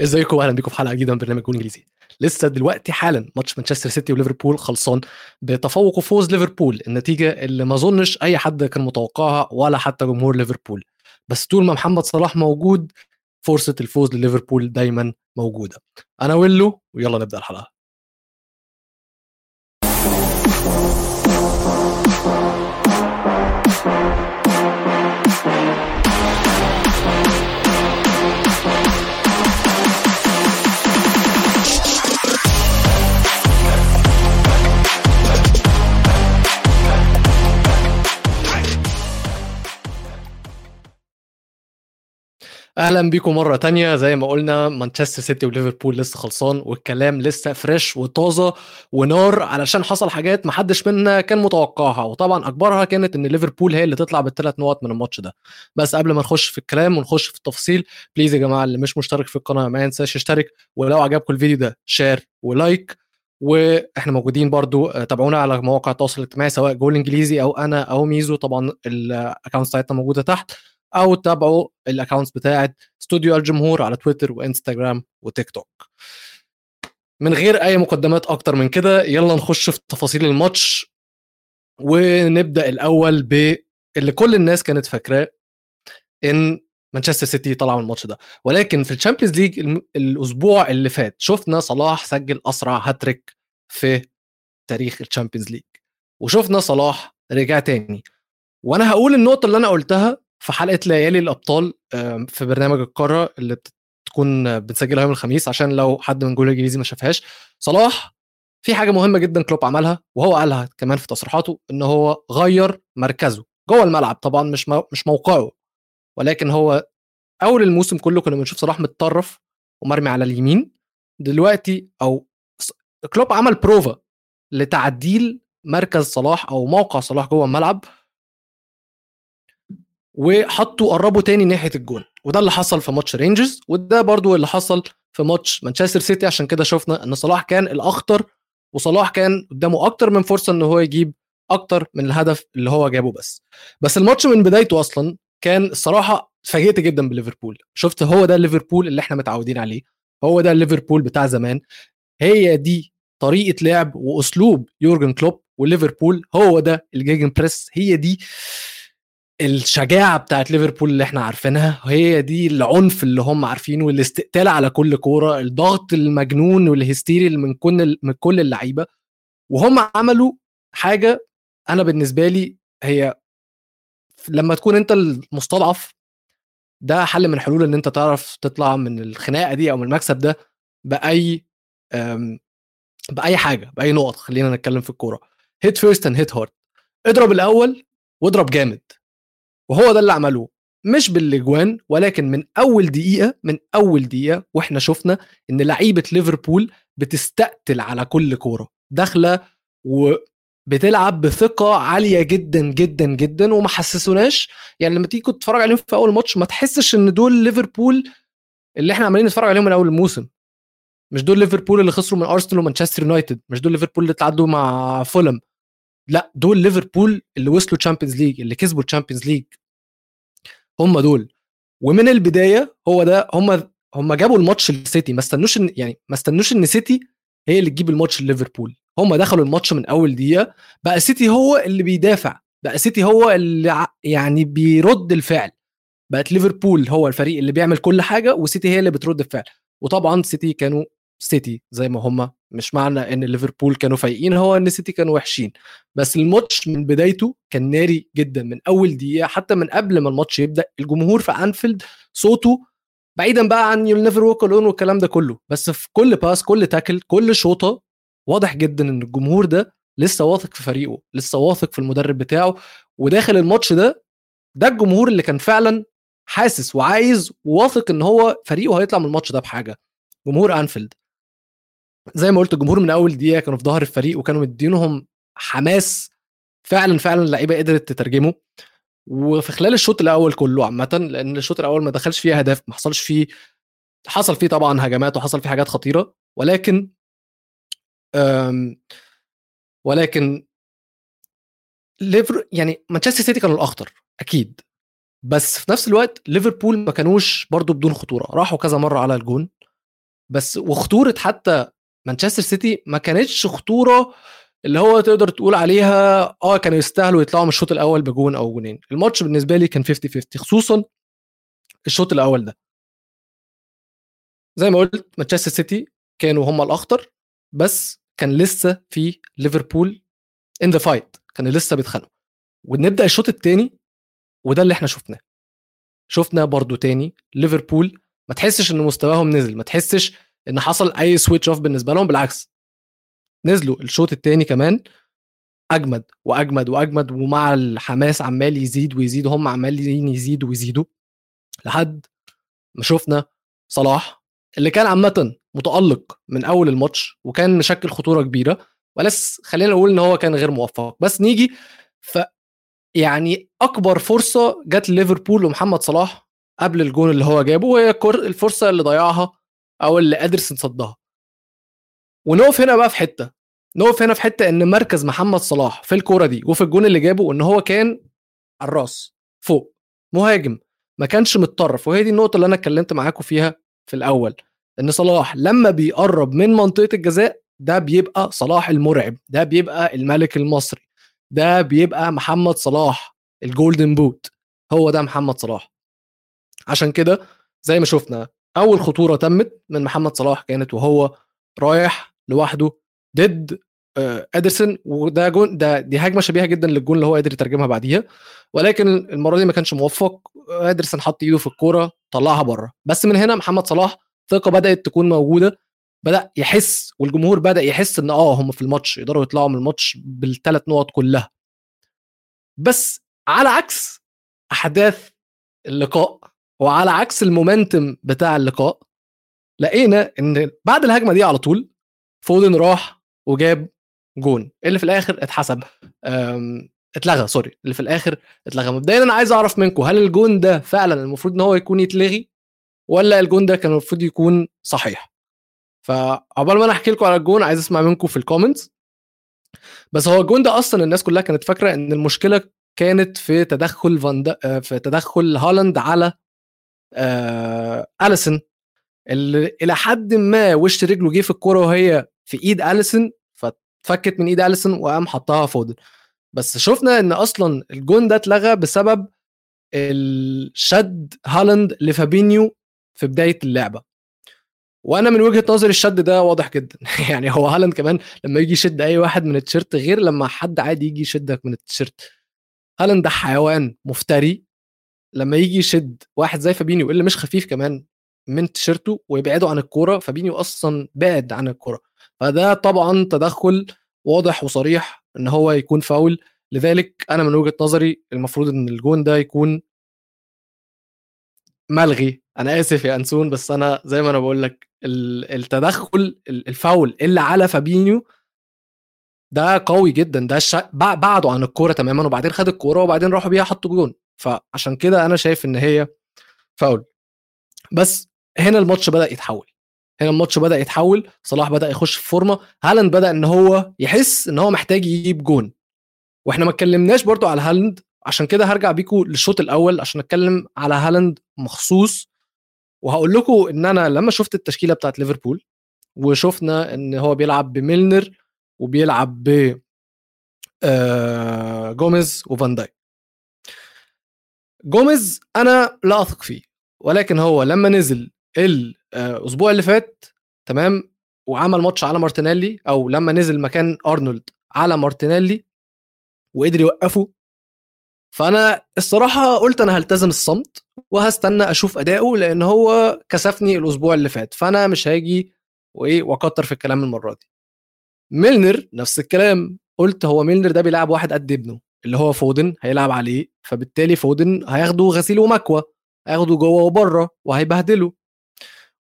ازيكم أهلا بيكم في حلقة جديدة من برنامج جول انجليزي. لسه دلوقتي حالا ماتش مانشستر سيتي وليفربول خلصان بتفوق وفوز ليفربول. النتيجة اللي ما اظنش اي حد كان متوقعها ولا حتى جمهور ليفربول. بس طول ما محمد صلاح موجود فرصة الفوز لليفربول دايما موجودة. أنا ويلو ويلا نبدأ الحلقة. أهلا بيكم مرة تانية. زي ما قلنا مانشستر سيتي وليفربول لسه خلصان والكلام لسه fresh وطازة ونار علشان حصل حاجات محدش منا كان متوقعها. وطبعا اكبرها كانت إن ليفربول هي اللي تطلع بالثلاث نقط من الماتش ده. بس قبل ما نخش في الكلام ونخش في التفاصيل please يا جماعة اللي مش مشترك في القناة ما ينساش يشترك ولو عجبكم الفيديو ده share و like وإحنا موجودين برضو تابعونا على مواقع التواصل الاجتماعي سواء جول إنجليزي أو أنا أو ميزو. طبعا ال account بتاعتنا موجودة تحت. أو تابعوا ال accounts بتاعت استوديو الجمهور على تويتر وانستغرام وتيك توك من غير أي مقدمات أكتر من كده يلا نخش في تفاصيل الماتش ونبدأ الأول باللي كل الناس كانت فاكراه إن مانشستر سيتي طلع من الماتش ده. ولكن في ال Champions League الأسبوع اللي فات شفنا صلاح سجل أسرع هاتريك في تاريخ ال Champions League وشفنا صلاح رجع تاني. وأنا هقول النقطة اللي أنا قلتها في حلقة ليالي الأبطال في برنامج القارة اللي بتكون بنسجلها يوم الخميس عشان لو حد من جول الإنجليزي ما شافهاش. صلاح في حاجة مهمة جدا كلوب عملها وهو قالها كمان في تصريحاته إن هو غير مركزه. جوه الملعب طبعا مش مش موقعه. ولكن هو أول الموسم كله كنا بنشوف صلاح متطرف ومرمي على اليمين. دلوقتي أو كلوب عمل بروفا لتعديل مركز صلاح أو موقع صلاح جوه الملعب. وحطوا قربوا تاني ناحية الجون. وده اللي حصل في ماتش رينجرز وده برضو اللي حصل في ماتش مانشستر سيتي. عشان كده شفنا إن صلاح كان الأخطر وصلاح كان قدامه أكتر من فرصة إن هو يجيب أكتر من الهدف اللي هو جابه بس. بس الماتش من بدايته أصلا كان الصراحة اتفاجئت جدا بليفربول. شفت هو ده ليفربول اللي إحنا متعودين عليه. هو ده ليفربول بتاع زمان. هي دي طريقة لعب وأسلوب يورجن كلوب وليفربول هو ده ال gegenpress. هي دي الشجاعة بتاعت ليفربول اللي إحنا عارفينها هي دي العنف اللي هم عارفينه والاستقتال على كل كورة الضغط المجنون والهستيري من كل من كل اللعيبة. وهم عملوا حاجة أنا بالنسبة لي هي لما تكون أنت المستضعف ده حل من حلول إن أنت تعرف تطلع من الخناقة دي أو من المكسب ده بأي بأي حاجة بأي نقط خلينا نتكلم في الكورة. hit first and hit hard اضرب الأول واضرب جامد. وهو ده اللي عملوه. مش بالأجوان ولكن من أول دقيقة من أول دقيقة وإحنا شفنا إن لعيبة ليفربول بتستقتل على كل كورة. داخلة وبتلعب بثقة عالية جدا جدا جدا وما حسسوناش. يعني لما تيجي كنت تتفرج عليهم في أول ماتش ما تحسش إن دول ليفربول اللي إحنا عمالين نتفرج عليهم من أول الموسم مش دول ليفربول اللي خسروا من أرسنال ومانشستر يونايتد. مش دول ليفربول اللي تعادلوا مع فولم. لا دول ليفربول اللي وصلوا Champions League اللي كسبوا ال Champions League هم دول. ومن البداية هو ده هم هم جابوا الماتش لسيتي ما استنوش إن يعني ما استنوش إن سيتي هي اللي تجيب الماتش لليفربول. هم دخلوا الماتش من أول دقيقة. بقى سيتي هو اللي بيدافع. بقى سيتي هو اللي يعني بيرد الفعل. بقت ليفربول هو الفريق اللي بيعمل كل حاجة وسيتي هي اللي بترد الفعل. وطبعا سيتي كانوا سيتي زي ما هم مش معنى إن ليفربول كانوا فايقين هو إن سيتي كانوا وحشين. بس الماتش من بدايته كان ناري جدا من أول دقيقة حتى من قبل ما الماتش يبدأ الجمهور في أنفيلد صوته بعيدا بقى عن you'll never walk alone والكلام ده كله. بس في كل pass كل tackle كل شوطة واضح جدا إن الجمهور ده لسه واثق في فريقه لسه واثق في المدرب بتاعه. وداخل الماتش ده ده الجمهور اللي كان فعلا حاسس وعايز وواثق إن هو فريقه هيطلع من الماتش ده بحاجة. جمهور أنفيلد. زي ما قلت الجمهور من أول دقيقة كانوا في ظهر الفريق وكانوا مدينهم حماس فعلا فعلا اللعيبه قدرت تترجمه. وفي خلال الشوط الأول كله عامة لأن الشوط الأول ما دخلش فيه أهداف ما حصلش فيه حصل فيه طبعا هجمات وحصل فيه حاجات خطيرة. ولكن ولكن ليفر يعني مانشستر سيتي كانوا الأخطر أكيد. بس في نفس الوقت ليفربول ما كانوش برضو بدون خطورة. راحوا كذا مرة على الجون. بس وخطورة حتى مانشستر سيتي ما كانتش خطورة اللي هو تقدر تقول عليها آه كانوا يستاهلوا يطلعوا من الشوط الأول بجون أو جونين. الماتش بالنسبة لي كان 50 50 خصوصا الشوط الأول ده. زي ما قلت مانشستر سيتي كانوا هم الأخطر بس كان لسه في ليفربول in the fight كانوا لسه بيتخانقوا. ونبدأ الشوط الثاني وده اللي إحنا شفناه. شفنا برضو تاني ليفربول ما تحسش إن مستواهم نزل ما تحسش إن حصل أي switch off بالنسبة لهم بالعكس. نزلوا الشوط الثاني كمان أجمد وأجمد وأجمد ومع الحماس عمال يزيد ويزيد هم عمالين يزيدوا ويزيدوا لحد ما شفنا صلاح اللي كان عامة متألق من أول الماتش وكان مشكل خطورة كبيرة. ولس خلينا نقول إن هو كان غير موفق. بس نيجي ف يعني أكبر فرصة جت ليفربول ومحمد صلاح قبل الجون اللي هو جابه وهي الفرصة اللي ضيعها أو اللي ادرسن صدها ونقف هنا بقى في حتة. نقف هنا في حتة إن مركز محمد صلاح في الكورة دي وفي الجون اللي جابه إن هو كان على الرأس فوق مهاجم ما كانش متطرف. وهي دي النقطة اللي أنا اتكلمت معاكم فيها في الأول إن صلاح لما بيقرب من منطقة الجزاء ده بيبقى صلاح المرعب ده بيبقى الملك المصري ده بيبقى محمد صلاح ال golden boot هو ده محمد صلاح. عشان كده زي ما شفنا أول خطورة تمت من محمد صلاح كانت وهو رايح لوحده ضد آه، ادرسون وده جون ده دي هجمة شبيهة جدا للجون اللي هو قدر يترجمها بعديها. ولكن المرة دي ما كانش موفق. ادرسون حط إيده في الكورة طلعها بره. بس من هنا محمد صلاح ثقة بدأت تكون موجودة. بدأ يحس والجمهور بدأ يحس إن آه هم في الماتش يقدروا يطلعوا من الماتش بالثلاث نقط كلها. بس على عكس أحداث اللقاء وعلى عكس المومنتم بتاع اللقاء لقينا إن بعد الهجمة دي على طول فودن راح وجاب جون اللي في الآخر اتحسب اتلغى sorry اللي في الآخر اتلغى. مبدئيا أنا عايز أعرف منكم هل الجون ده فعلا المفروض إن هو يكون يتلغي ولا الجون ده كان المفروض يكون صحيح؟ فعقبال ما أنا أحكي لكم على الجون عايز أسمع منكم في ال comments بس هو الجون ده أصلا الناس كلها كانت فاكرة إن المشكلة كانت في تدخل فان آه، في تدخل هالاند على آه اليسون اللي إلى حد ما وش رجله جه في الكورة وهي في إيد اليسون فتفكت من إيد اليسون وقام حطها فودن بس شفنا إن أصلا الجون ده اتلغى بسبب الشد هالاند لفابينيو في بداية اللعبة. وأنا من وجهة نظري الشد ده واضح جدا. يعني هو هالاند كمان لما يجي يشد أي واحد من التيشيرت غير لما حد عادي يجي يشدك من التيشيرت. هالاند ده حيوان مفتري. لما يجي يشد واحد زي فابينيو اللي مش خفيف كمان من تيشيرته ويبعده عن الكورة فابينيو أصلا بعد عن الكورة. فده طبعا تدخل واضح وصريح إن هو يكون فاول. لذلك أنا من وجهة نظري المفروض إن الجون ده يكون ملغي. أنا آسف يا أنسون بس أنا زي ما أنا بقول لك التدخل الفاول اللي على فابينيو ده قوي جدا. ده. بعده عن الكورة تماما وبعدين خد الكورة وبعدين راحوا بيها حطوا جون. فعشان كده أنا شايف إن هي فاول بس هنا الماتش بدأ يتحول. هنا الماتش بدأ يتحول صلاح بدأ يخش في فورمة هالاند بدأ إن هو يحس إن هو محتاج يجيب جون. وإحنا ما اتكلمناش برضو على هالاند عشان كده هرجع بيكم للشوط الأول عشان أتكلم على هالاند مخصوص. وهقول لكم إن أنا لما شفت التشكيلة بتاعت ليفربول وشفنا إن هو بيلعب بميلنر وبيلعب ب آه جوميز وفان دايك. جوميز أنا لا أثق فيه ولكن هو لما نزل الأسبوع اللي فات تمام وعمل ماتش على مارتينيلي أو لما نزل مكان أرنولد على مارتينيلي وقدر يوقفه فأنا الصراحة قلت أنا هلتزم الصمت وهستنى أشوف أداؤه لأن هو كسفني الأسبوع اللي فات فأنا مش هاجي وآجي وأكتر في الكلام المرة دي. ميلنر نفس الكلام قلت هو ميلنر ده بيلعب واحد قد ابنه. اللي هو فودن هيلعب عليه فبالتالي فودن هياخده غسيل ومكوى هياخده جوه وبره وهيبهدله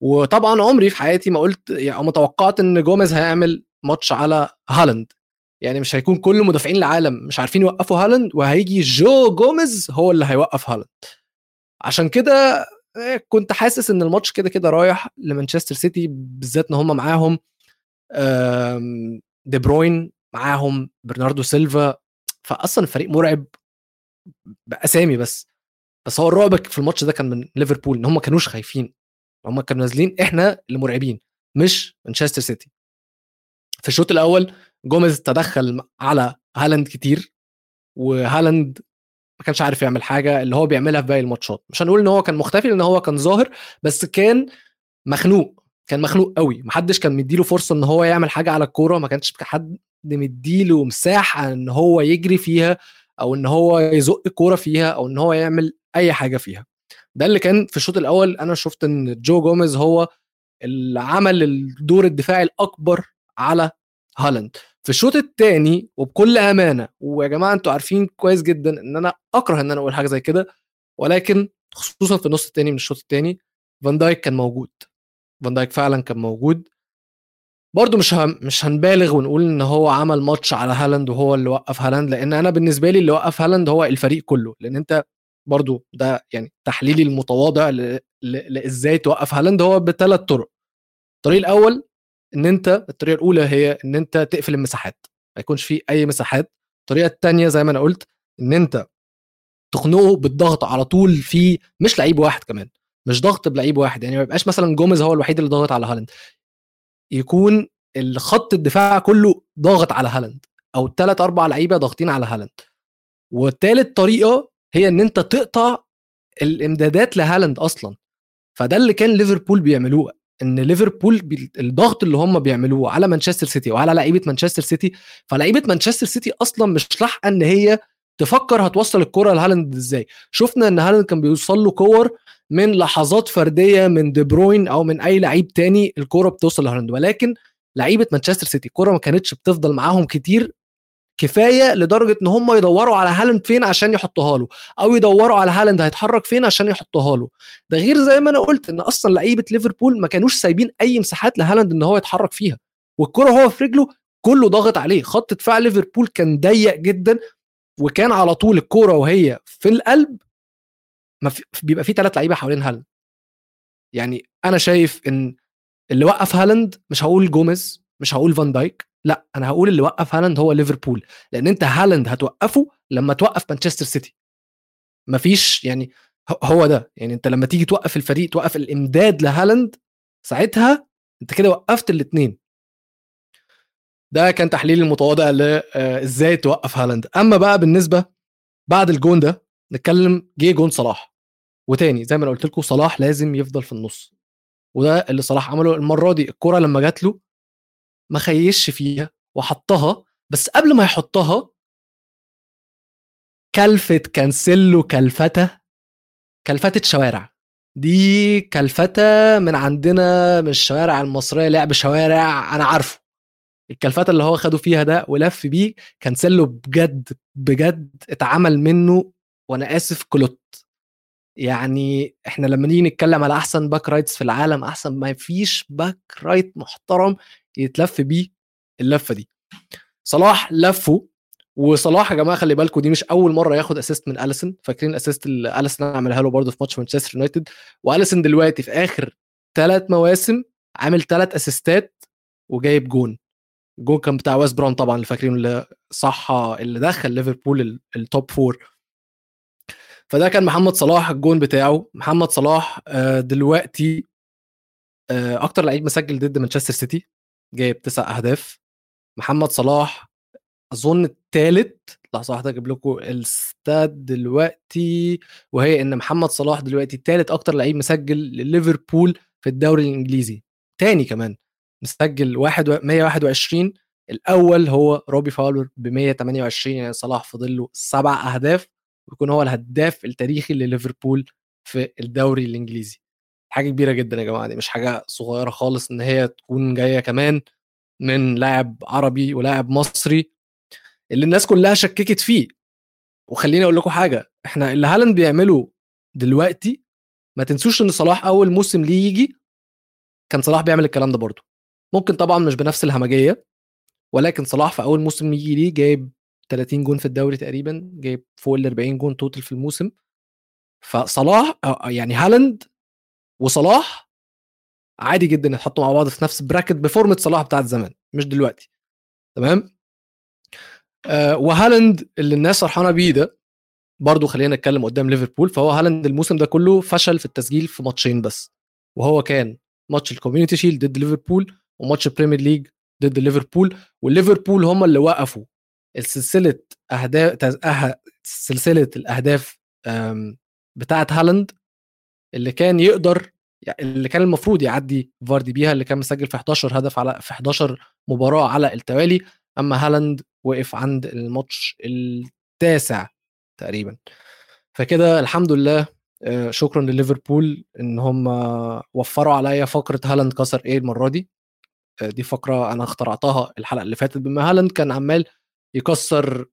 وطبعا عمري في حياتي ما قلت يعني ما توقعت إن جوميز هيعمل ماتش على هالاند. يعني مش هيكون كل مدافعين العالم مش عارفين يوقفوا هالاند وهيجي جو جوميز هو اللي هيوقف هالاند. عشان كده آه، كنت حاسس إن الماتش كده كده رايح لمانشستر سيتي بالذات إن هم معاهم دي بروين معاهم برناردو سيلفا فأصلا الفريق مرعب بأسامي بس. بس هو الرعب في الماتش ده كان من ليفربول إن هم كانوش خايفين. هم كانوا نازلين إحنا اللي مرعبين مش مانشستر سيتي. في الشوط الأول جوميز تدخل على هالاند كتير وهالاند ما كانش عارف يعمل حاجة اللي هو بيعملها في باقي الماتشات. مش هنقول إن هو كان مختفي لأن هو كان ظاهر بس كان مخنوق. كان مخنوق قوي محدش كان مديله فرصة إن هو يعمل حاجة على الكورة ما كانش حد مديله مساحة إن هو يجري فيها أو إن هو يزق الكوره فيها أو إن هو يعمل أي حاجة فيها. ده اللي كان في الشوط الأول أنا شفت إن جو جوميز هو اللي عمل الدور الدفاعي الأكبر على هالاند. في الشوط الثاني وبكل أمانة ويا جماعة أنتوا عارفين كويس جدا إن أنا أكره إن أنا أقول حاجة زي كده ولكن خصوصا في النص الثاني من الشوط الثاني فان دايك كان موجود. فان دايك فعلا كان موجود. برضه مش مش هنبالغ ونقول إن هو عمل ماتش على هالاند وهو اللي وقف هالاند لأن أنا بالنسبة لي اللي وقف هالاند هو الفريق كله لأن أنت برضه ده يعني تحليلي المتواضع لإزاي توقف هالاند هو بثلاث طرق. الطريق الأول إن أنت الطريقة الأولى هي إن أنت تقفل المساحات ما يكونش في أي مساحات. الطريقة الثانية زي ما أنا قلت إن أنت تخنقه بالضغط على طول في مش لعيب واحد كمان مش ضغط بلعيب واحد يعني ما يبقاش مثلا جوميز هو الوحيد اللي ضاغط على هالاند. يكون الخط الدفاع كله ضاغط على هالاند أو ثلاث أربع لعيبة ضاغطين على هالاند. والثالث طريقة هي إن أنت تقطع الإمدادات لهالاند أصلا. فده اللي كان ليفربول بيعملوه إن ليفربول الضغط اللي هم بيعملوه على مانشستر سيتي وعلى لعيبة مانشستر سيتي فلعيبة مانشستر سيتي أصلا مش لاحقة إن هي تفكر هتوصل الكرة لهالاند إزاي. شفنا إن هالاند كان بيوصل له كور من لحظات فردية من دي بروين أو من أي لعيب تاني الكورة بتوصل لهالاند ولكن لعيبة مانشستر سيتي الكوره ما كانتش بتفضل معاهم كتير كفاية لدرجة إن هم يدوروا على هالاند فين عشان يحطوها له أو يدوروا على هالاند هيتحرك فين عشان يحطوها له. ده غير زي ما أنا قلت إن أصلا لعيبة ليفربول ما كانوش سايبين أي مساحات لهالاند إن هو يتحرك فيها. والكرة هو في رجله كله ضاغط عليه. خط دفاع ليفربول كان ضيق جدا وكان على طول الكورة وهي في القلب ما في بيبقى في ثلاث لعيبة حوالين هالاند. يعني أنا شايف إن اللي وقف هالاند مش هقول جوميز مش هقول فان دايك لأ أنا هقول اللي وقف هالاند هو ليفربول. لأن أنت هالاند هتوقفه لما توقف مانشستر سيتي. مفيش يعني هو ده. يعني أنت لما تيجي توقف الفريق توقف الإمداد لهالاند ساعتها أنت كده وقفت الاثنين ده كان تحليل المتواضع لازاي آه، توقف هالاند. أما بقى بالنسبة بعد الجون ده نتكلم جه جون صلاح. وتاني زي ما أنا قلت لكم صلاح لازم يفضل في النص. وده اللي صلاح عمله المرة دي الكرة لما جات له ما خش فيها وحطها بس قبل ما يحطها كلفت كانسيلو كلفتة كلفتة شوارع. دي كلفتة من عندنا من الشوارع المصرية لعب شوارع أنا عارفه. الكلفتة اللي هو خده فيها ده ولف بيه كانسيلو بجد بجد اتعمل منه وأنا آسف كلوت. يعني إحنا لما نيجي نتكلم على أحسن باك رايتس في العالم أحسن ما فيش باك رايت محترم يتلف بيه اللفة دي. صلاح لفه وصلاح يا جماعة خلي بالكم دي مش أول مرة ياخد اسيست من اليسون فاكرين الاسيست اللي اليسون عملها له برده في ماتش مانشستر يونايتد؟ واليسون دلوقتي في آخر ثلاث مواسم عامل ثلاث اسيستات وجايب جون. الجون كان بتاع ويست براون طبعا اللي فاكرين اللي صح اللي دخل ليفربول التوب فور فده كان محمد صلاح الجون بتاعه. محمد صلاح آه، دلوقتي آه، أكتر لعيب مسجل ضد مانشستر سيتي جايب تسع أهداف. محمد صلاح أظن الثالث لحظة واحدة أجيب لكم الاستاد دلوقتي. وهي إن محمد صلاح دلوقتي الثالث أكتر لعيب مسجل لليفربول في الدوري الإنجليزي. تاني كمان مسجل 121 الأول هو روبي فاولر ب 128 يعني صلاح فاضل له سبع أهداف. ويكون هو الهداف التاريخي لليفربول في الدوري الإنجليزي. حاجة كبيرة جدا يا جماعة دي مش حاجة صغيرة خالص إن هي تكون جاية كمان من لاعب عربي ولاعب مصري اللي الناس كلها شككت فيه. وخليني أقول لكم حاجة إحنا اللي هالاند بيعمله دلوقتي ما تنسوش إن صلاح أول موسم ليه يجي كان صلاح بيعمل الكلام ده برضه. ممكن طبعا مش بنفس الهمجية ولكن صلاح في أول موسم يجي ليه جايب 30 جون في الدوري تقريبا جايب فوق ال 40 جون total في الموسم. فصلاح يعني هالاند وصلاح عادي جدا يتحطوا مع بعض في نفس bracket بفورمة صلاح بتاعت زمان مش دلوقتي. تمام؟ آه وهالاند اللي الناس فرحانة بيه ده برضه خلينا نتكلم قدام ليفربول فهو هالاند الموسم ده كله فشل في التسجيل في ماتشين بس. وهو كان ماتش ال Community Shield ضد ليفربول وماتش ال Premier League ضد ليفربول وليفربول هم اللي وقفوا السلسله أهداف سلسلة الأهداف بتاعه هالاند اللي كان يقدر اللي كان المفروض يعدي فاردي بيها اللي كان مسجل في 11 هدف على في 11 مباراة على التوالي أما هالاند وقف عند الماتش التاسع تقريبا. فكده الحمد لله آه، شكرا لليفربول إن هم وفروا عليا فقرة هالاند كسر إيه المرة دي. آه، دي فقرة أنا اخترعتها الحلقة اللي فاتت بما هالاند كان عمال يكسر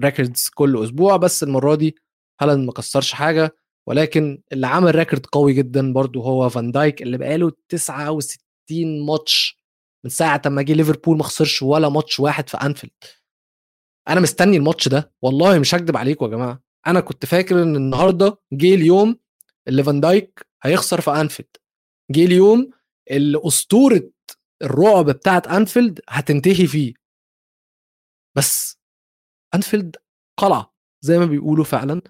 records كل أسبوع بس المرة دي هالاند ما كسرش حاجة ولكن اللي عمل record قوي جدا برضو هو فان دايك اللي بقاله 69 ماتش من ساعة ما جه ليفربول ما خسرش ولا ماتش واحد في أنفيلد. أنا مستني الماتش ده والله مش هكدب عليكم يا جماعة. أنا كنت فاكر إن النهارده جه اليوم اللي فان دايك هيخسر في أنفيلد. جه اليوم اللي أسطورة الرعب بتاعت أنفيلد هتنتهي فيه. بس أنفيلد قلعة زي ما بيقولوا فعلا.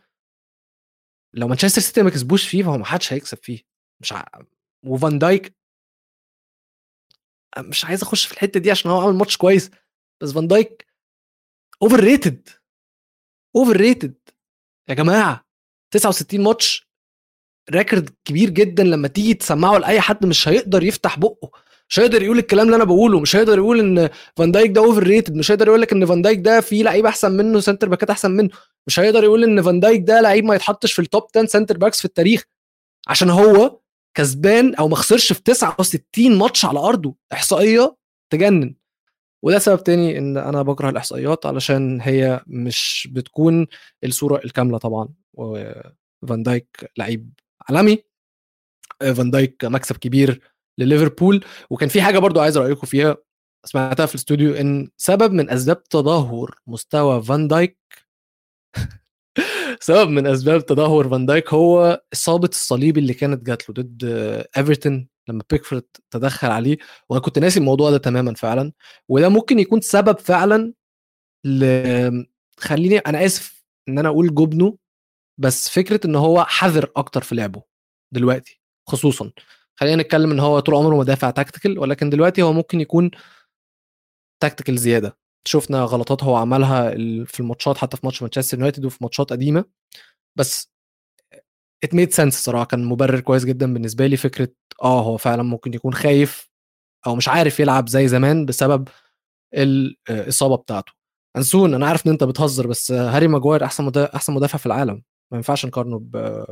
لو مانشستر سيتي ما كسبوش فيه فهو ما حدش هيكسب فيه. مش ع... وفان دايك مش عايز أخش في الحتة دي عشان هو عامل ماتش كويس. بس فان دايك overrated overrated يا جماعة 69 ماتش record كبير جدا لما تيجي تسمعه لأي حد مش هيقدر يفتح بقه. مش هيقدر يقول الكلام اللي أنا بقوله مش هيقدر يقول إن فان دايك ده overrated مش هيقدر يقول لك إن فان دايك ده في لعيب أحسن منه center باكات أحسن منه. مش هيقدر يقول إن فان دايك ده لعيب ما يتحطش في ال top 10 center backs في التاريخ. عشان هو كسبان أو ما خسرش في 69 ماتش على أرضه. إحصائية تجنن. وده سبب تاني إن أنا بكره الإحصائيات علشان هي مش بتكون الصورة الكاملة طبعا. وفان دايك لعيب عالمي. فان دايك مكسب كبير. لليفربول. وكان في حاجة برضو عايز رأيكم فيها سمعتها في الاستوديو إن سبب من أسباب تدهور مستوى فان دايك سبب من أسباب تدهور فان دايك هو إصابة الصليب اللي كانت جات له ضد إيفرتون لما بيكفورد تدخل عليه. وأنا كنت ناسي الموضوع ده تماما فعلا. وده ممكن يكون سبب فعلا ل خليني أنا آسف إن أنا أقول جبنه بس فكرة إن هو حذر أكتر في لعبه دلوقتي خصوصا. خلينا نتكلم إن هو طول عمره مدافع tactical ولكن دلوقتي هو ممكن يكون tactical زيادة. شفنا غلطات هو عملها في الماتشات حتى في ماتش مانشستر يونايتد وفي ماتشات قديمة. بس it made sense الصراحة كان مبرر كويس جدا بالنسبة لي فكرة آه هو فعلا ممكن يكون خايف أو مش عارف يلعب زي زمان بسبب الاصابه بتاعته. أنسون أنا عارف إن أنت بتهزر بس هاري ماجواير أحسن مدافع أحسن مدافع في العالم. ما ينفعش نقارنه ب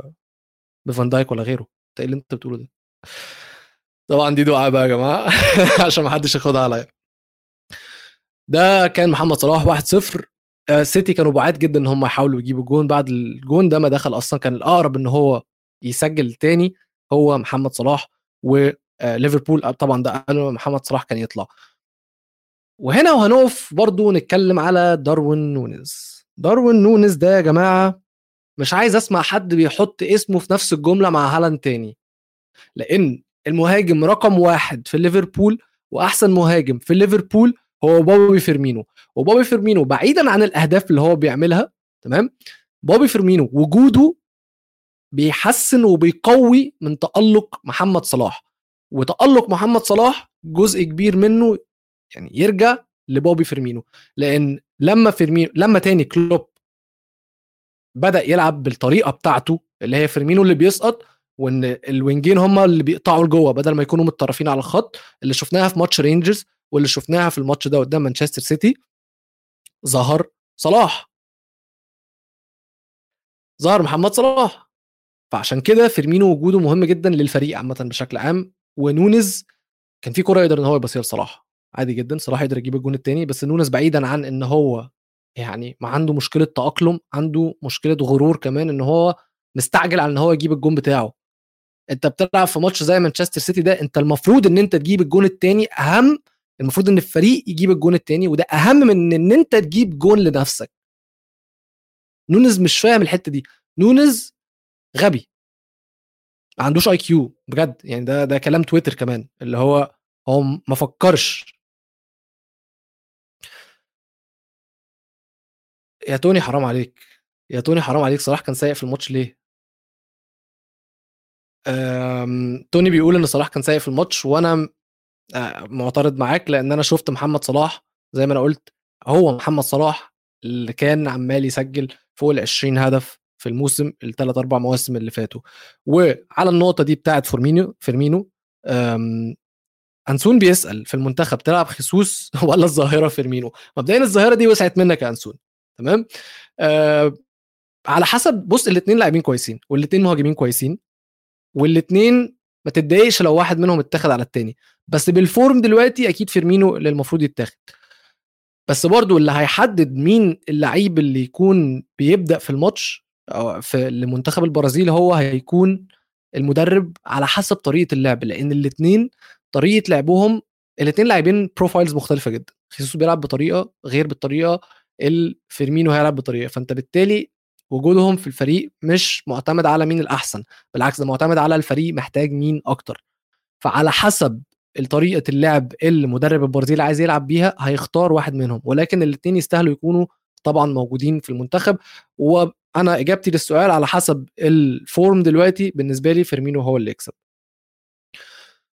بفان دايك ولا غيره. انت إيه اللي أنت بتقوله ده. طبعا دي دعابة بقى يا جماعة عشان ما حدش ياخدها عليا. ده كان محمد صلاح 1-0 آه، سيتي كانوا بعاد جدا إن هم يحاولوا يجيبوا جون بعد الجون ده ما دخل أصلا. كان الأقرب إن هو يسجل تاني هو محمد صلاح وليفربول آه، طبعا ده قالوا محمد صلاح كان يطلع. وهنا وهنقف برضو نتكلم على داروين نونز داروين نونز ده يا جماعة مش عايز أسمع حد بيحط اسمه في نفس الجملة مع هالاند تاني. لأن المهاجم رقم واحد في ليفربول وأحسن مهاجم في ليفربول هو بوبي فيرمينو. وبوبي فيرمينو بعيدا عن الأهداف اللي هو بيعملها تمام؟ بوبي فيرمينو وجوده بيحسن وبيقوي من تألق محمد صلاح. وتألق محمد صلاح جزء كبير منه يعني يرجع لبوبي فيرمينو. لأن لما فيرمينو لما تاني كلوب بدأ يلعب بالطريقة بتاعته اللي هي فيرمينو اللي بيسقط وإن ال wingين هم اللي بيقطعوا لجوه بدل ما يكونوا متطرفين على الخط اللي شفناها في ماتش رينجرز واللي شفناها في الماتش ده قدام مانشستر سيتي. ظهر صلاح. ظهر محمد صلاح. فعشان كده فيرمينو وجوده مهم جدا للفريق عامة بشكل عام ونونز كان في كرة يقدر إن هو يبصيها لصلاح. عادي جدا صلاح يقدر يجيب الجون الثاني بس نونز بعيدا عن إن هو يعني ما عنده مشكلة تأقلم عنده مشكلة غرور كمان إن هو مستعجل على إن هو يجيب الجون بتاعه. انت بتلعب في ماتش زي مانشستر سيتي ده انت المفروض ان انت تجيب الجون الثاني اهم المفروض ان الفريق يجيب الجون الثاني وده اهم من ان انت تجيب جون لنفسك. نونز مش فاهم الحتة دي. نونز غبي. ما عندوش IQ بجد يعني ده ده كلام تويتر كمان اللي هو هو ما فكرش. يا توني حرام عليك. يا توني حرام عليك صلاح كان سيء في الماتش ليه؟ توني بيقول إن صلاح كان سيء في الماتش وأنا آه، معترض معاك لأن أنا شفت محمد صلاح زي ما أنا قلت هو محمد صلاح اللي كان عمال يسجل فوق ال 20 هدف في الموسم الثلاث أربع مواسم اللي فاتوا. وعلى النقطة دي بتاعت فيرمينيو فيرمينو أنسون بيسأل في المنتخب تلعب خيسوس ولا الظاهرة فيرمينو مبدئيا الظاهرة دي وسعت منك يا أنسون تمام؟ أه على حسب بص الاثنين لاعبين كويسين والاثنين مهاجمين كويسين والاثنين ما تتضايقش لو واحد منهم اتاخد على الثاني بس بال form دلوقتي أكيد فيرمينو اللي المفروض يتاخد. بس برضو اللي هيحدد مين اللعيب اللي يكون بيبدأ في الماتش أو في لمنتخب البرازيل هو هيكون المدرب على حسب طريقة اللعب. لأن الاثنين طريقة لعبهم الاثنين لاعبين profiles مختلفة جدا. خيسوس بيلعب بطريقة غير بالطريقة اللي فيرمينو هيلعب بطريقة. فأنت بالتالي وجودهم في الفريق مش معتمد على مين الأحسن بالعكس ده معتمد على الفريق محتاج مين أكتر. فعلى حسب طريقة اللعب اللي مدرب البرازيل عايز يلعب بيها هيختار واحد منهم ولكن الاثنين يستاهلوا يكونوا طبعا موجودين في المنتخب. وأنا إجابتي للسؤال على حسب ال form دلوقتي بالنسبة لي فيرمينو هو اللي يكسب.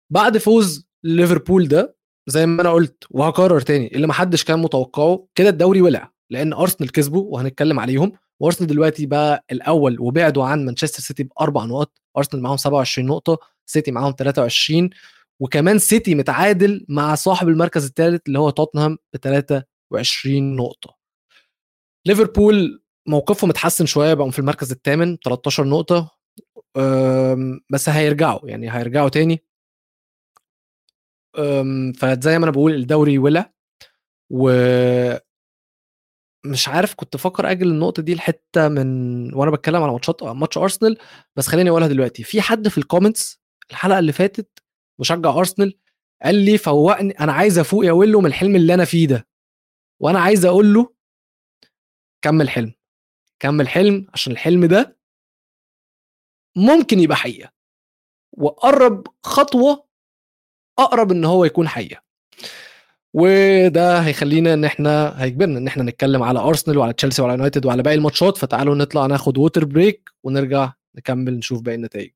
بعد فوز ليفربول ده زي ما أنا قلت وهكرر تاني اللي ما حدش كان متوقعه كده الدوري ولع لأن أرسنال كسبوا وهنتكلم عليهم. وارسنال دلوقتي بقى الأول وبعدوا عن مانشستر سيتي بأربع نقط أرسنال معاهم 27 نقطة سيتي معاهم 23 وكمان سيتي متعادل مع صاحب المركز الثالث اللي هو توتنهام ب 23 نقطة. ليفربول موقفهم اتحسن شوية بقوا في المركز الثامن 13 نقطة بس هيرجعوا يعني هيرجعوا تاني. فزي ما أنا بقول الدوري ولع و مش عارف كنت بفكر أجل النقطة دي لحتة من وأنا بتكلم على ماتشات ماتش أرسنال بس خليني أقولها دلوقتي. في حد في ال comments الحلقة اللي فاتت مشجع أرسنال قال لي فوقني أنا عايز أفوق يا ويلو من الحلم اللي أنا فيه ده. وأنا عايز أقول له كمل حلم كمل حلم عشان الحلم ده ممكن يبقى حقيقة. وقرب خطوة أقرب إن هو يكون حقيقة. وده هيخلينا ان إحنا هيجبرنا ان إحنا نتكلم على أرسنال وعلى تشيلسي وعلى يونايتد وعلى باقي الماتشات. فتعالوا نطلع ناخد water break ونرجع نكمل نشوف باقي النتائج.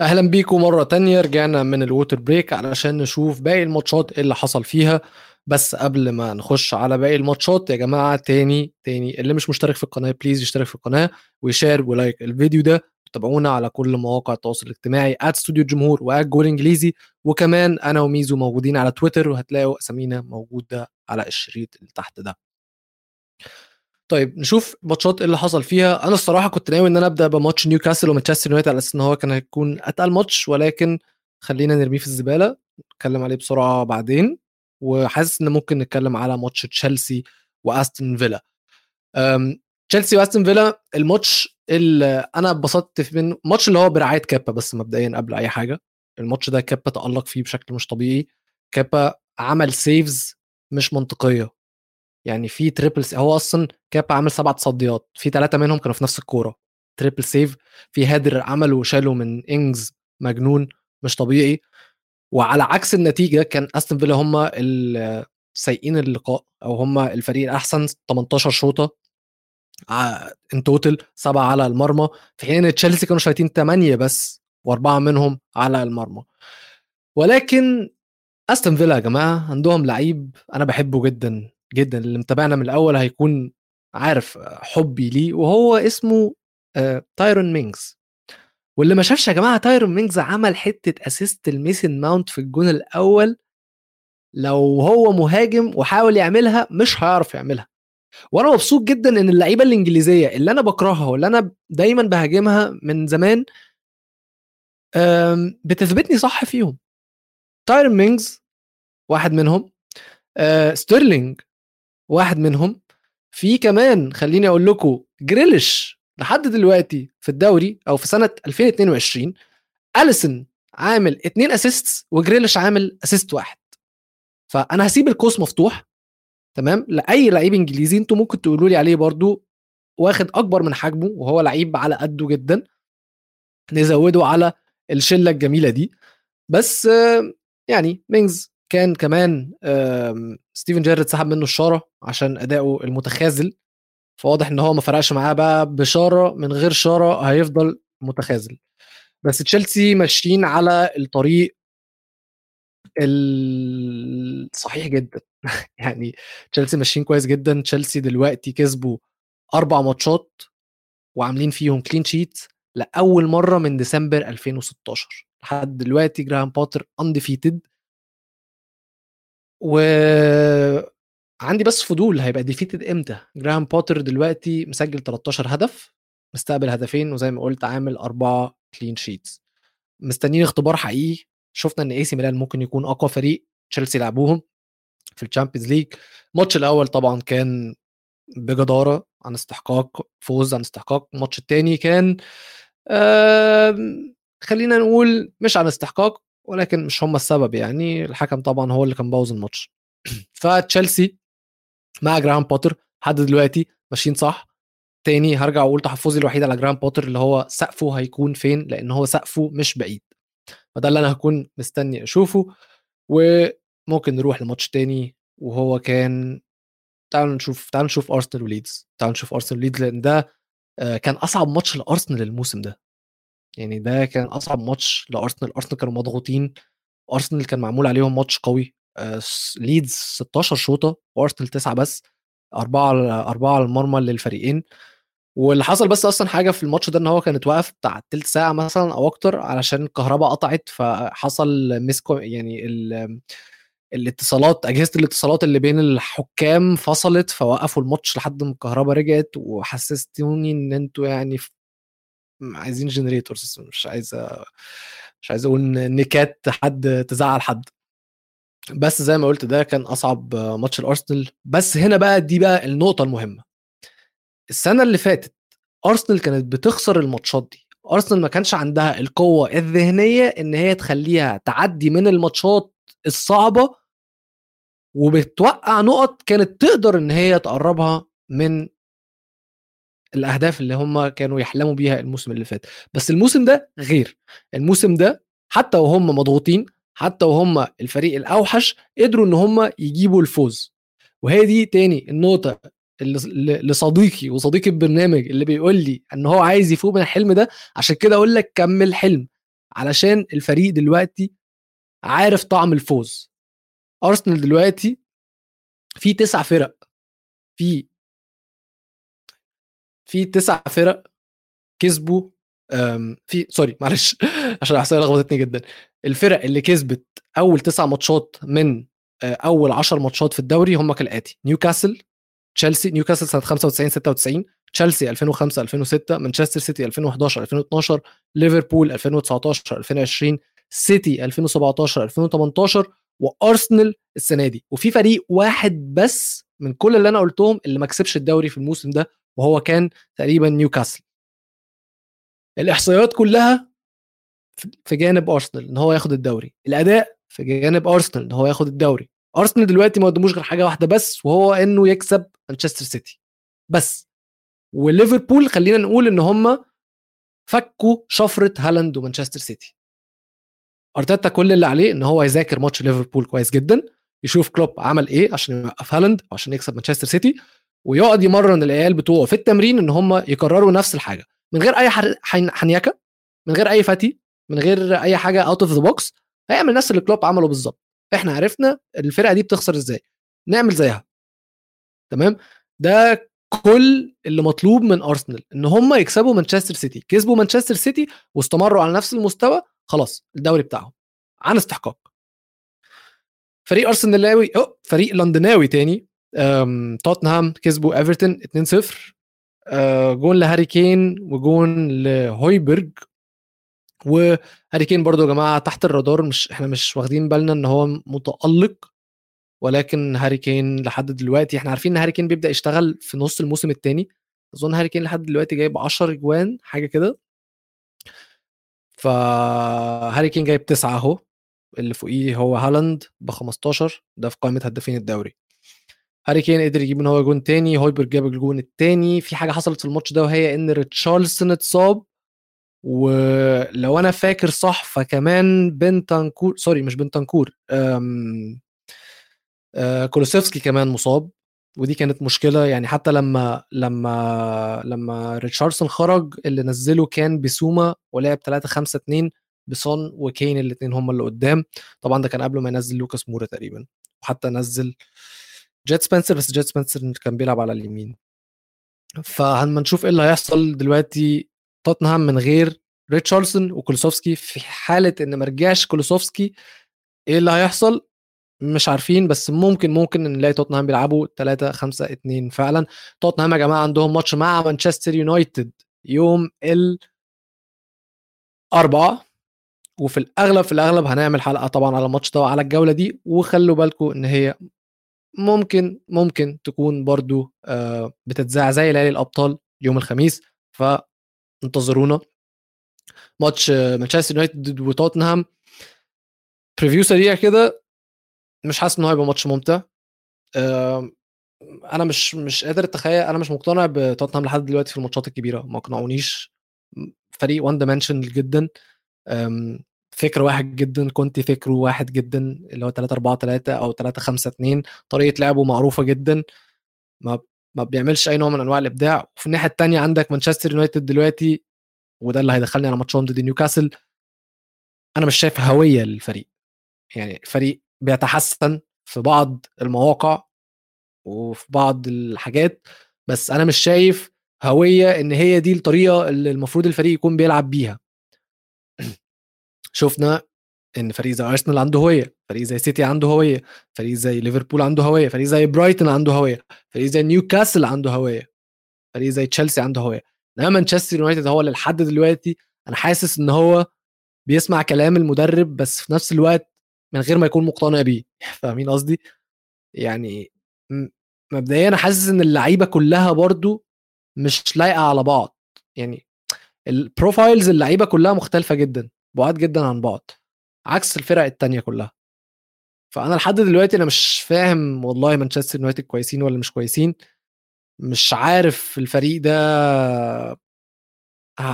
أهلا بيكم مرة تانية. رجعنا من ال water break علشان نشوف باقي الماتشات اللي حصل فيها. بس قبل ما نخش على باقي الماتشات يا جماعة تاني تاني اللي مش مشترك في القناة please يشترك في القناة و يـ share و like الفيديو ده. تابعونا على كل مواقع التواصل الاجتماعي at ستوديو الجمهور و at جول انجليزي وكمان أنا وميزو موجودين على تويتر وهتلاقوا أسامينا موجودة على الشريط اللي تحت ده. طيب نشوف ماتشات اللي حصل فيها. أنا الصراحة كنت ناوي إن أنا أبدأ بماتش نيوكاسل ومانشستر يونايتد على أساس إن هو كان هيكون أتقل ماتش ولكن خلينا نرميه في الزبالة. نتكلم عليه بسرعة بعدين. وحاسس إن ممكن نتكلم على ماتش تشيلسي وأستون فيلا. تشيلسي وأستون فيلا الماتش اللي أنا اتبسطت منه الماتش اللي هو برعاية كيبا بس مبدئيا قبل أي حاجة. الماتش ده كيبا تألق فيه بشكل مش طبيعي. كيبا عمل saves مش منطقية. يعني في triple هو أصلا كيبا عامل سبع تصديات في ثلاثة منهم كانوا في نفس الكورة. triple save في header عمله وشاله من إنجز مجنون مش طبيعي. وعلى عكس النتيجة كان استون فيلا هم سايقين اللقاء أو هم الفريق الأحسن 18 شوطة in total سبعة على المرمى في حين إن تشيلسي كانوا شايطين 8 بس وأربعة منهم على المرمى. ولكن استون فيلا يا جماعة عندهم لعيب أنا بحبه جدا جدا اللي متابعنا من الأول هيكون عارف حبي ليه وهو اسمه تايرون مينجز واللي ما شافش يا جماعة تايرون مينجز عمل حتة assist لميسن ماونت في الجون الأول لو هو مهاجم وحاول يعملها مش هيعرف يعملها. وأنا مبسوط جدا إن اللعيبة الإنجليزية اللي أنا بكرهها واللي أنا دايما بهاجمها من زمان بتثبتني صح فيهم. تايرون مينجز واحد منهم ستيرلينج واحد منهم في كمان خليني أقول لكم جريليش لحد دلوقتي في الدوري أو في سنة 2022 اليسون عامل اتنين assists وجريليش عامل assist واحد. فأنا هسيب القوس مفتوح تمام؟ لأي لعيب إنجليزي أنتوا ممكن تقولوا لي عليه برضو واخد أكبر من حجمه وهو لعيب على قده جدا نزوده على الشلة الجميلة دي. بس يعني مينجز كان كمان ستيفن جيرد سحب منه الشارة عشان أداؤه المتخاذل. فواضح إن هو ما فرقش معاه بقى بشارة من غير شارة هيفضل متخاذل. بس تشيلسي ماشيين على الطريق الصحيح جدا. يعني تشيلسي ماشيين كويس جدا. تشيلسي دلوقتي كسبوا أربع ماتشات وعاملين فيهم clean sheet لأول مرة من ديسمبر 2016 لحد دلوقتي جراهام بوتر undefeated و عندي بس فضول هيبقى defeated إمتى؟ جراهام بوتر دلوقتي مسجل 13 هدف مستقبل هدفين وزي ما قلت عامل أربعة clean sheets مستنيين اختبار حقيقي شفنا إن اي سي ميلان ممكن يكون أقوى فريق تشيلسي لعبوهم في ال Champions League الماتش الأول طبعا كان بجدارة عن استحقاق فوز عن استحقاق. الماتش الثاني كان خلينا نقول مش عن استحقاق ولكن مش هم السبب يعني. الحكم طبعا هو اللي كان بوظ الماتش. فتشيلسي مع جراهام بوتر لحد دلوقتي ماشيين صح. تاني هرجع وأقول تحفظي الوحيد على جراهام بوتر اللي هو سقفه هيكون فين؟ لأن هو سقفه مش بعيد. فده اللي أنا هكون مستني أشوفه. وممكن نروح لماتش تاني وهو كان تعالوا نشوف تعالوا نشوف أرسنال وليدز. تعالوا نشوف أرسنال وليدز لأن ده آه، كان أصعب ماتش لأرسنال الموسم ده. يعني ده كان أصعب ماتش لأرسنال. أرسنال كانوا مضغوطين. أرسنال كان معمول عليهم ماتش قوي. ليدز 16 شوطه وارسنال 9 بس أربعة أربعة على المرمى للفريقين. واللي حصل بس أصلا حاجة في الماتش ده إن هو كان اتوقف بتاع تلت ساعة مثلا أو أكتر علشان الكهرباء قطعت فحصل مسكو يعني الاتصالات أجهزة الاتصالات اللي بين الحكام فصلت فوقفوا الماتش لحد ما الكهرباء رجعت وحسستوني إن أنتوا يعني عايزين generators مش عايز مش عايز أقول نكات حد تزعل حد. بس زي ما قلت ده كان أصعب ماتش لأرسنال. بس هنا بقى دي بقى النقطة المهمة. السنة اللي فاتت أرسنال كانت بتخسر الماتشات دي. أرسنال ما كانش عندها القوة الذهنية إن هي تخليها تعدي من الماتشات الصعبة وبتوقع نقط كانت تقدر إن هي تقربها من الأهداف اللي هم كانوا يحلموا بيها الموسم اللي فات. بس الموسم ده غير. الموسم ده حتى وهم مضغوطين حتى وهم الفريق الأوحش قدروا إن هم يجيبوا الفوز. وهي دي تاني النقطة لصديقي وصديقي البرنامج اللي بيقول لي إن هو عايز يفوق من الحلم ده عشان كده أقول لك كمل حلم. علشان الفريق دلوقتي عارف طعم الفوز. أرسنال دلوقتي في تسع فرق. في في تسع فرق كسبوا في sorry معلش. عشان الاحصائيه لخبطتني جدا. الفرق اللي كسبت أول تسع ماتشات من آه، أول 10 ماتشات في الدوري هم كالآتي. نيوكاسل تشيلسي نيوكاسل سنة 95 96 تشيلسي 2005 2006 مانشستر سيتي 2011 2012 ليفربول 2019 2020 سيتي 2017 2018 وأرسنال السنة دي. وفي فريق واحد بس من كل اللي أنا قلتهم اللي ما كسبش الدوري في الموسم ده وهو كان تقريبا نيوكاسل. الإحصائيات كلها في جانب أرسنال إن هو ياخد الدوري. الأداء في جانب أرسنال إن هو ياخد الدوري. أرسنال دلوقتي ما قدموش غير حاجة واحدة بس وهو إنه يكسب مانشستر سيتي. بس. وليفربول خلينا نقول إن هم فكوا شفرة هالاند ومانشستر سيتي. أرتيتا كل اللي عليه إن هو يذاكر ماتش ليفربول كويس جدا يشوف كلوب عمل إيه عشان يوقف هالاند وعشان يكسب مانشستر سيتي ويقعد يمرن العيال بتوعه في التمرين إن هم يكرروا نفس الحاجة. من غير أي حنيكة من غير أي فتي من غير أي حاجة out of the box هيعمل نفس اللي كلوب عمله بالظبط. إحنا عرفنا الفرقة دي بتخسر إزاي نعمل زيها. تمام؟ ده كل اللي مطلوب من ارسنال إن هم يكسبوا مانشستر سيتي كسبوا مانشستر سيتي واستمروا على نفس المستوى خلاص الدوري بتاعهم. عن استحقاق. فريق أرسنالاوي أو فريق لندناوي تاني توتنهام كسبوا ايفرتون 2-0 آه، جون لهاري كين وجون لهويبرج وهاري كين برضو يا جماعة تحت الرادار مش إحنا مش واخدين بالنا إن هو متألق ولكن هاري كين لحد دلوقتي إحنا عارفين إن هاري كين بيبدأ يشتغل في نص الموسم الثاني أظن هاري كين لحد دلوقتي جايب 10 أجوان حاجة كده. فهاري كين جايب تسعة أهو اللي فوقيه هو هالاند ب 15 ده في قائمة هدافين الدوري. هاري كين قدر يجيب إن هو جون تاني هويبرج جاب الجون التاني في حاجة حصلت في الماتش ده وهي إن ريتشارلسون اتصاب ولو أنا فاكر صح فكمان بنتانكور sorry مش بنتانكور آه، كولوسيفسكي كمان مصاب ودي كانت مشكلة. يعني حتى لما لما لما ريتشارلسون خرج اللي نزله كان بسوما ولعب 3 5 2 بسون وكين الاثنين هم اللي قدام. طبعا ده كان قبل ما ينزل لوكاس مورا تقريبا وحتى نزل جيد سبنس بس جيد سبنس كان بيلعب على اليمين. فهنما نشوف إيه اللي هيحصل دلوقتي توتنهام من غير ريتشارلسون وكولوسيفسكي في حالة إن ما رجعش كولوسيفسكي إيه اللي هيحصل؟ مش عارفين بس ممكن ممكن نلاقي توتنهام بيلعبوا 3 5 2 فعلا. توتنهام يا جماعة عندهم ماتش مع مانشستر يونايتد يوم ال أربعة وفي الأغلب في الأغلب هنعمل حلقة طبعا على الماتش ده على الجولة دي. وخلوا بالكم إن هي ممكن ممكن تكون برضو آه، بتتذاع زي ليالي الأبطال يوم الخميس. فانتظرونا ماتش مانشستر يونايتد وتوتنهام preview سريع كده. مش حاسس ان هو هيبقى ماتش ممتع. أنا مش مش قادر أتخيل أنا مش مقتنع بتوتنهام لحد دلوقتي في الماتشات الكبيرة. ما أقنعونيش. فريق one dimensional جدا. فكر واحد جدا. كنت فكره واحد جدا اللي هو 3 4 3 أو 3 5 2 طريقة لعبه معروفة جدا. ما ما بيعملش أي نوع من أنواع الإبداع. وفي الناحية الثانية عندك مانشستر يونايتد دلوقتي وده اللي هيدخلني على ماتشهم ضد نيوكاسل. أنا مش شايف هوية للفريق. يعني فريق بيتحسن في بعض المواقع وفي بعض الحاجات بس أنا مش شايف هوية إن هي دي الطريقة اللي المفروض الفريق يكون بيلعب بيها. شفنا إن فريق زي ارسنال عنده هوية فريق زي سيتي عنده هوية فريق زي ليفربول عنده هوية فريق زي برايتون عنده هوية فريق زي نيوكاسل عنده هوية فريق زي تشيلسي عنده هوية. إنما مانشستر يونايتد هو اللي لحد دلوقتي أنا حاسس إن هو بيسمع كلام المدرب بس في نفس الوقت من غير ما يكون مقتنع بيه. فاهمين قصدي؟ يعني مبدئيا أنا حاسس إن اللعيبة كلها برضو مش لايقة على بعض. يعني ال profiles اللعيبة كلها مختلفة جدا بعاد جدا عن بعض. عكس الفرق التانية كلها. فأنا لحد دلوقتي أنا مش فاهم والله مانشستر يونايتد كويسين ولا مش كويسين. مش عارف الفريق ده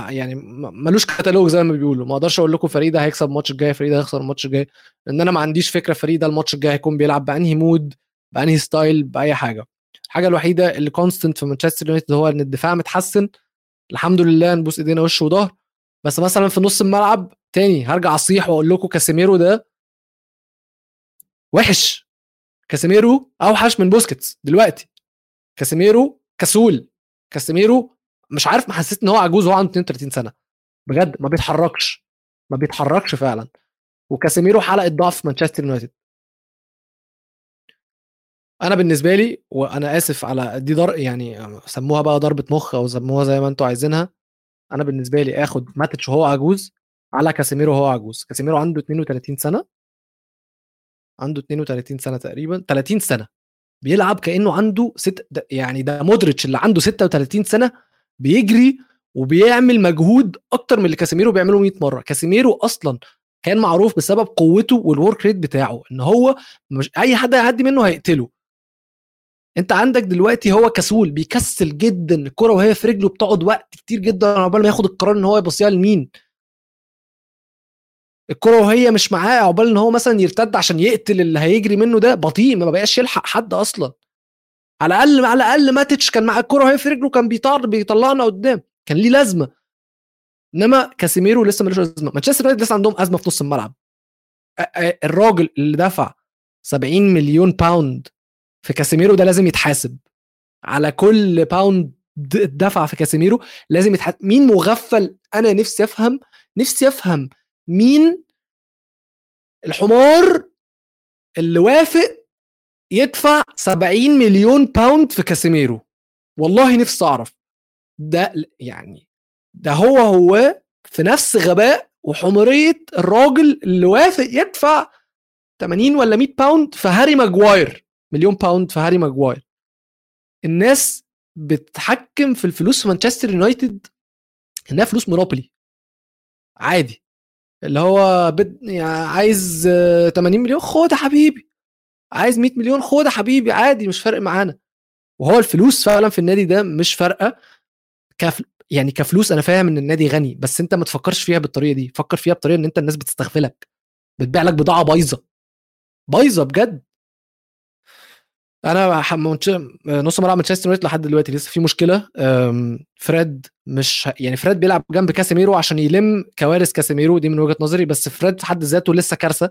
يعني ملوش كتالوج زي ما بيقولوا. ما أقدرش أقول لكم الفريق ده هيكسب الماتش الجاي الفريق ده هيخسر الماتش الجاي. لأن أنا ما عنديش فكرة الفريق ده الماتش الجاي هيكون بيلعب بأنهي mode بأنهي style بأي حاجة. الحاجة الوحيدة اللي constant في مانشستر يونايتد هو إن الدفاع متحسن. الحمد لله نبوس إيدينا وش وظهر. بس مثلا في نص الملعب تاني هرجع اصيح واقول لكم كاسيميرو ده وحش. كاسيميرو اوحش من بوسكيتس دلوقتي. كاسيميرو كسول. كاسيميرو مش عارف ما حسيت ان هو عجوز وهو عنده 32 سنة. بجد ما بيتحركش. ما بيتحركش فعلا. وكاسيميرو حلقة ضعف مانشستر يونايتد. أنا بالنسبة لي وأنا آسف على دي ضر يعني سموها بقى ضربة مخ أو سموها زي ما أنتم عايزينها. أنا بالنسبة لي آخد ماتش وهو عجوز. على كاسيميرو وهو عجوز. كاسيميرو عنده 32 سنة. عنده 32 سنة تقريبا. 30 سنة. بيلعب كأنه عنده ست يعني ده مودريتش اللي عنده 36 سنة بيجري وبيعمل مجهود أكتر من اللي كاسيميرو بيعمله 100 مرة. كاسيميرو أصلا كان معروف بسبب قوته وال work rate بتاعه إن هو مش أي حد هيعدي منه هيقتله. أنت عندك دلوقتي هو كسول بيكسل جدا الكرة وهي في رجله بتقعد وقت كتير جدا عقبال ما ياخد القرار إن هو يبصيها لمين. الكرة وهي مش معاه عقبال إن هو مثلا يرتد عشان يقتل اللي هيجري منه ده بطيء ما بقاش يلحق حد أصلا. على الأقل على الأقل ماتش كان مع الكرة وهي في رجله كان بيطار بيطلعنا قدام كان ليه لازمة. إنما كاسيميرو لسه ملوش لازمه مانشستر يونايتد لسه عندهم أزمة في نص الملعب. الراجل اللي دفع 70 مليون pound في كاسيميرو ده لازم يتحاسب. على كل pound دفع في كاسيميرو لازم يتحاسب. مين مغفل أنا نفسي أفهم؟ نفسي أفهم مين الحمار اللي وافق يدفع 70 مليون pound في كاسيميرو؟ والله نفسي أعرف. ده يعني ده هو هو في نفس غباء وحمرية الراجل اللي وافق يدفع 80 ولا 100 pound في هاري ماجواير مليون pound في هاري ماجواير. الناس بتتحكم في الفلوس في مانشستر يونايتد إنها فلوس مونوبولي. عادي. اللي هو بد... يعني عايز 80 مليون خد يا حبيبي. عايز 100 مليون خد يا حبيبي عادي مش فارق معانا. وهو الفلوس فعلا في النادي ده مش فارقة. كف... يعني كفلوس أنا فاهم إن النادي غني بس أنت ما تفكرش فيها بالطريقة دي. فكر فيها بطريقة إن أنت الناس بتستغفلك بتبيع لك بضاعة بايظة. بايظة بجد. أنا نص ملعب مانشستر يونايتد لحد دلوقتي لسه في مشكلة. فريد مش يعني فريد بيلعب جنب كاسيميرو عشان يلم كوارث كاسيميرو دي من وجهة نظري بس فريد في حد ذاته لسه كارثة.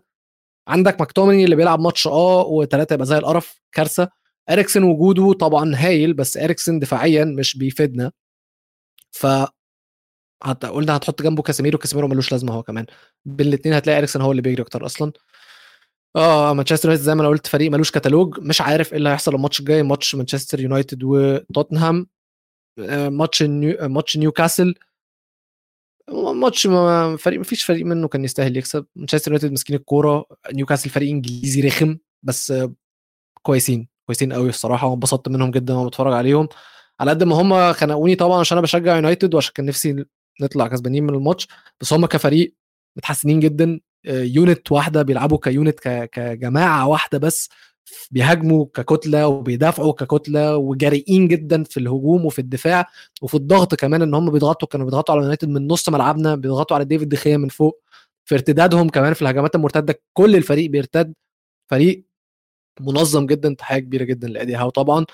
عندك ماكتوميني اللي بيلعب ماتش آه وثلاثه يبقى زي القرف كارثة. إريكسن وجوده طبعا هايل بس إريكسن دفاعيا مش بيفيدنا. ف قلنا هتحط جنبه كاسيميرو كاسيميرو ملوش لازمة هو كمان. بين الاثنين هتلاقي إريكسن هو اللي بيجري أكتر أصلا. آه مانشستر يونايتد زي ما أنا قلت فريق ملوش كتالوج مش عارف إيه اللي هيحصل الماتش الجاي ماتش مانشستر يونايتد وتوتنهام آه، ماتش نيو ماتش نيوكاسل. ماتش ما فريق ما فيش فريق منه كان يستاهل يكسب. مانشستر يونايتد مسكين الكورة نيوكاسل فريق إنجليزي رخم بس كويسين كويسين قوي الصراحة وانبسطت منهم جدا وأنا بتفرج عليهم. على قد ما هم خنقوني طبعا عشان أنا بشجع يونايتد وعشان كان نفسي نطلع كسبانين من الماتش بس هم كفريق متحسنين جدا. unit واحدة بيلعبوا ك unit كجماعة واحدة بس بيهاجموا ككتلة وبيدافعوا ككتلة وجريئين جدا في الهجوم وفي الدفاع وفي الضغط كمان إن هم بيضغطوا كانوا بيضغطوا على يونايتد من نص ملعبنا بيضغطوا على ديفيد دخيا من فوق. في ارتدادهم كمان في الهجمات المرتدة كل الفريق بيرتد فريق منظم جدا تحية كبيرة جدا لادي هاو طبعا.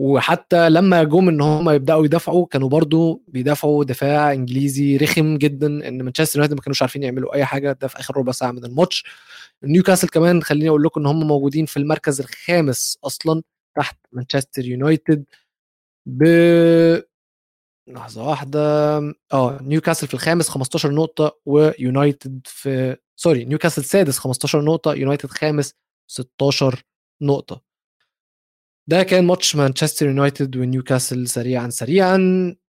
وحتى لما جم إن هم يبدأوا يدافعوا كانوا برضو بيدافعوا دفاع إنجليزي رخم جدا إن مانشستر يونايتد ما كانوش عارفين يعملوا أي حاجة ده في آخر ربع ساعة من الماتش. نيوكاسل كمان خليني أقول لكم إن هم موجودين في المركز الخامس أصلا تحت مانشستر يونايتد. ب لحظة واحدة. آه نيوكاسل في الخامس 15 نقطة ويونايتد في sorry نيوكاسل سادس 15 نقطة يونايتد خامس 16 نقطة. ده كان ماتش مانشستر يونايتد ونيوكاسل سريعا سريعا.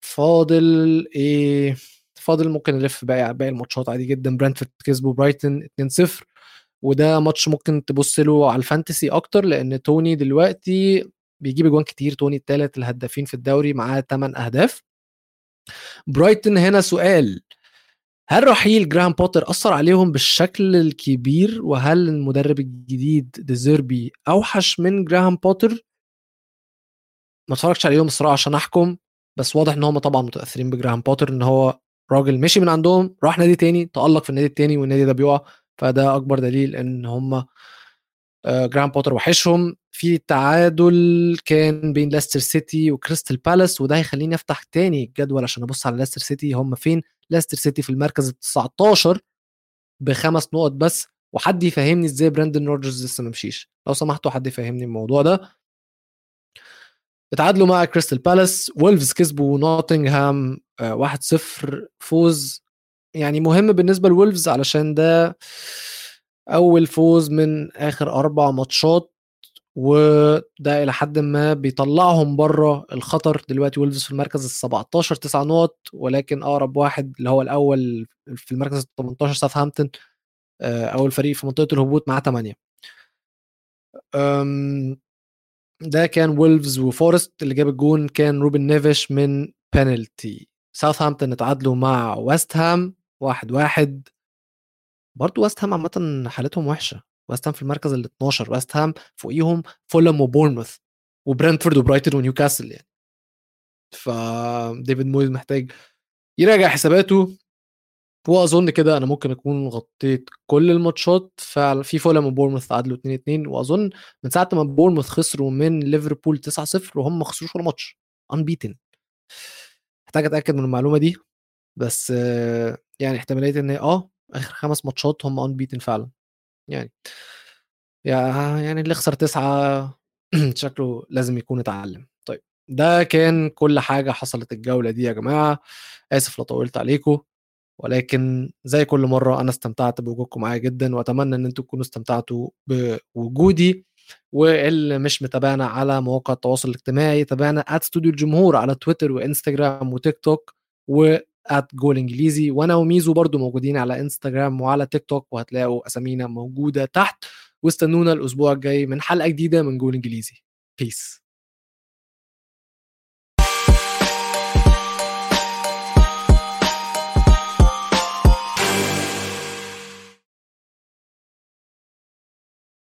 فاضل إيه؟ فاضل ممكن نلف باقي باقي الماتشات عادي جدا. برانتفورد كسبوا برايتون 2-0 وده ماتش ممكن تبص له على ال fantasy أكتر لأن توني دلوقتي بيجيب اجوان كتير. توني الثالث الهدافين في الدوري معاه 8 أهداف. برايتون هنا سؤال. هل رحيل جراهام بوتر أثر عليهم بالشكل الكبير؟ وهل المدرب الجديد ديزيربي أوحش من جراهام بوتر؟ ما اتفرجتش عليهم الصراحة عشان أحكم بس واضح إن هم طبعا متأثرين بجراهام بوتر إن هو راجل مشي من عندهم راح نادي تاني تألق في النادي التاني والنادي ده بيقع فده أكبر دليل إن هم آه، جراهام بوتر وحشهم. في تعادل كان بين لاستر سيتي وكريستال بالاس وده هيخليني أفتح تاني الجدول عشان أبص على لاستر سيتي. هم فين؟ لاستر سيتي في المركز ال 19 بخمس نقط بس وحد يفهمني إزاي براندن روجرز لسه ما مشيش. لو سمحتوا حد يفهمني الموضوع ده. اتعادلوا مع كريستال بالاس وولفز كسبوا نوتنغهام 1-0 آه، فوز. يعني مهم بالنسبة لولفز علشان ده أول فوز من آخر أربع ماتشات وده إلى حد ما بيطلعهم بره الخطر. دلوقتي وولفز في المركز ال 17 9 نقط ولكن أقرب واحد اللي هو الأول في المركز ال 18 ساوثهامبتون آه، أول فريق في منطقة الهبوط معاه 8 ده كان وولفز وفورست اللي جاب الجون كان روبن نيفش من بينالتي ساوثهامبتون اتعادلوا مع ويست هام واحد واحد. برضه ويست هام عامة حالتهم وحشة. ويست هام في المركز ال 12 ويست هام فوقيهم فولم وبورنموث وبرنتفورد وبرايتون ونيوكاسل يعني. ف ديفيد مويز محتاج يراجع حساباته. واظن كده أنا ممكن أكون غطيت كل الماتشات في فولم وبورموث تعادلوا 2 2 وأظن من ساعة ما بورموث خسروا من ليفربول 9 0 وهم ما خسروش ولا ماتش انبيتن محتاج أتأكد من المعلومة دي بس يعني احتمالية إن آه آخر خمس ماتشات هم انبيتن فعلا يعني يعني اللي خسر تسعة شكله لازم يكون اتعلم. طيب ده كان كل حاجة حصلت الجولة دي يا جماعة آسف لو طولت عليكم. ولكن زي كل مرة أنا استمتعت بوجودكم معايا جدا وأتمنى إن أنتم تكونوا استمتعتوا بوجودي واللي مش متابعنا على مواقع التواصل الاجتماعي تابعنا at ستوديو الجمهور على تويتر وانستجرام وتيك توك و at جول انجليزي وأنا وميزو برضو موجودين على انستجرام وعلى تيك توك وهتلاقوا أسامينا موجودة تحت. واستنونا الأسبوع الجاي من حلقة جديدة من جول انجليزي peace